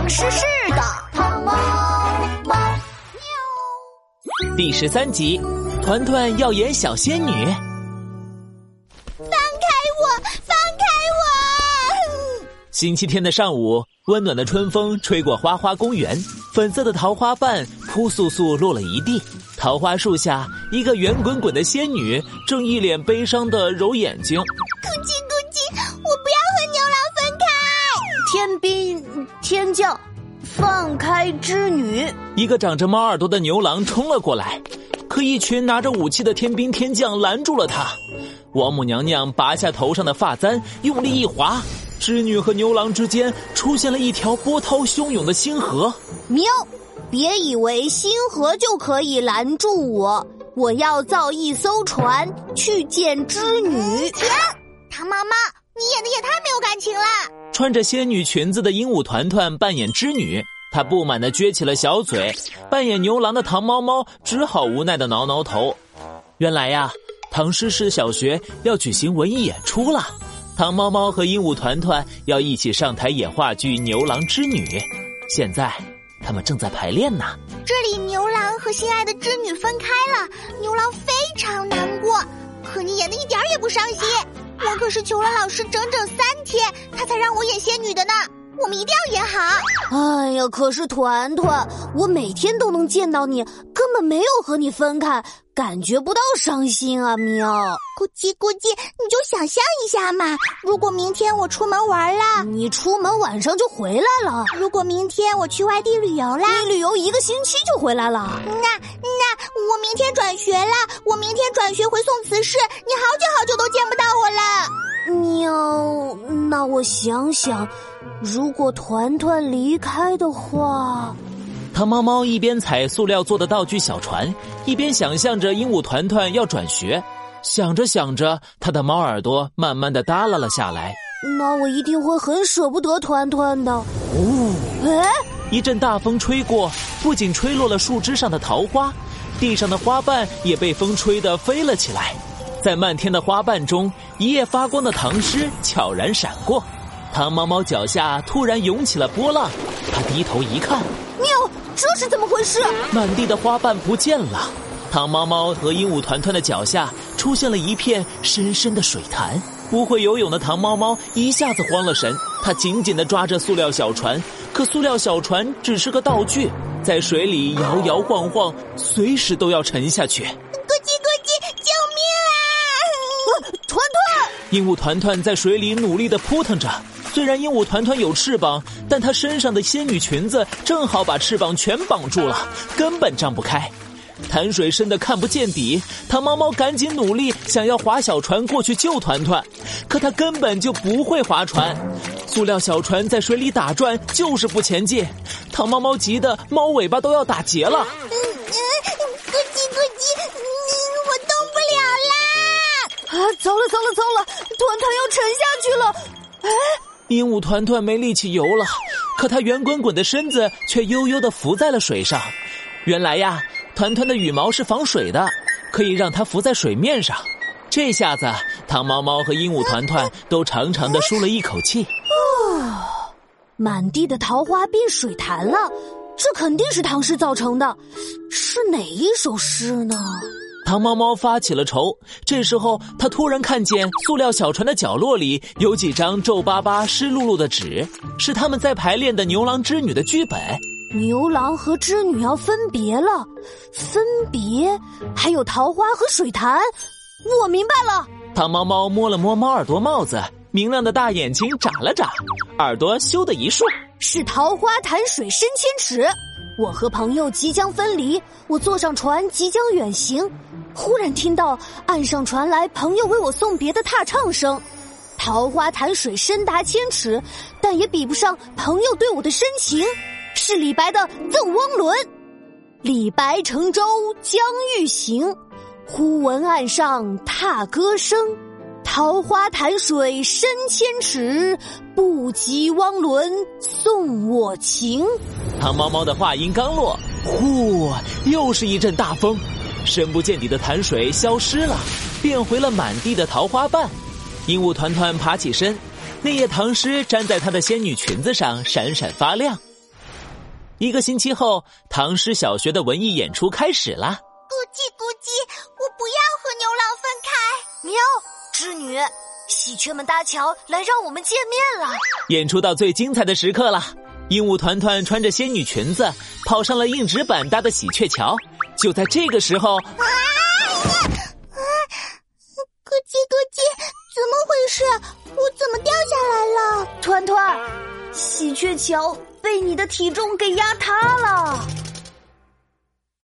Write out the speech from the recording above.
唐诗诗的汤猫猫喵。第十三集，团团要演小仙女。放开我！放开我！星期天的上午，温暖的春风吹过花花公园，粉色的桃花瓣扑簌簌落了一地。桃花树下，一个圆滚滚的仙女正一脸悲伤的揉眼睛。天将，放开织女！一个长着猫耳朵的牛郎冲了过来，可一群拿着武器的天兵天将拦住了他。王母娘娘拔下头上的发簪，用力一划，织女和牛郎之间出现了一条波涛汹涌的星河。喵！别以为星河就可以拦住我，我要造一艘船去见织女。停！唐妈妈，你演的也太没有感情了。穿着仙女裙子的鹦鹉团团扮演织女，她不满的撅起了小嘴；扮演牛郎的唐猫猫只好无奈的挠挠头。原来呀，唐诗诗小学要举行文艺演出了，唐猫猫和鹦鹉团团要一起上台演话剧《牛郎织女》，现在。他们正在排练呢。这里牛郎和心爱的织女分开了，牛郎非常难过。可你演的一点也不伤心，我可是求了老师整整三天，他才让我演仙女的呢。我们一定要演好。哎呀，可是团团，我每天都能见到你，根本没有和你分开，感觉不到伤心啊！喵，咕叽咕叽，你就想象一下嘛，如果明天我出门玩了，你出门晚上就回来了；如果明天我去外地旅游了，你旅游一个星期就回来了。那那我明天转学了，我明天转学回宋慈市，你好久好久都见不到我了。喵，那我想想。如果团团离开的话，糖猫猫一边踩塑料做的道具小船，一边想象着鹦鹉团团要转学。想着想着，他的猫耳朵慢慢的耷拉了下来。那我一定会很舍不得团团的。哦，哎，一阵大风吹过，不仅吹落了树枝上的桃花，地上的花瓣也被风吹得飞了起来。在漫天的花瓣中，一夜发光的唐诗悄然闪过。唐猫猫脚下突然涌起了波浪，他低头一看，喵，这是怎么回事？满地的花瓣不见了，唐猫猫和鹦鹉团团的脚下出现了一片深深的水潭。不会游泳的唐猫猫一下子慌了神，它紧紧地抓着塑料小船，可塑料小船只是个道具，在水里摇摇晃晃，随时都要沉下去。鹦鹉团团在水里努力地扑腾着。虽然鹦鹉团团有翅膀，但它身上的仙女裙子正好把翅膀全绑住了，根本张不开。潭水深的看不见底，糖猫猫赶紧努力想要划小船过去救团团，可它根本就不会划船。塑料小船在水里打转，就是不前进。糖猫猫急得猫尾巴都要打结了。嗯，咕叽咕叽，糟了糟了糟了，团团要沉下去了！哎。鹦鹉团团没力气游了，可它圆滚滚的身子却悠悠的浮在了水上。原来呀，团团的羽毛是防水的，可以让它浮在水面上。这下子，唐猫猫和鹦鹉团团都长长的舒了一口气。啊，满地的桃花变水潭了，这肯定是唐诗造成的。是哪一首诗呢？唐猫猫发起了愁，这时候他突然看见塑料小船的角落里有几张皱巴巴、湿漉漉的纸，是他们在排练的牛郎织女的剧本。牛郎和织女要分别了，分别还有桃花和水潭，我明白了。唐猫猫摸了摸猫耳朵帽子，明亮的大眼睛眨了眨，耳朵咻的一竖，是桃花潭水深千尺。我和朋友即将分离，我坐上船即将远行。忽然听到岸上传来朋友为我送别的踏唱声，桃花潭水深达千尺，但也比不上朋友对我的深情。是李白的《赠汪伦》：李白乘舟将欲行，忽闻岸上踏歌声。桃花潭水深千尺，不及汪伦送我情。唐猫猫的话音刚落，呼，又是一阵大风。深不见底的潭水消失了，变回了满地的桃花瓣。鹦鹉团团爬起身，那页唐诗粘在她的仙女裙子上，闪闪发亮。一个星期后，唐诗小学的文艺演出开始了。咕叽咕叽，我不要和牛郎分开。喵，织女，喜鹊们搭桥来让我们见面了。演出到最精彩的时刻了，鹦鹉团团穿着仙女裙子跑上了硬纸板搭的喜鹊桥。就在这个时候，啊啊！咕叽咕叽，怎么回事？我怎么掉下来了？团团，喜鹊桥被你的体重给压塌了。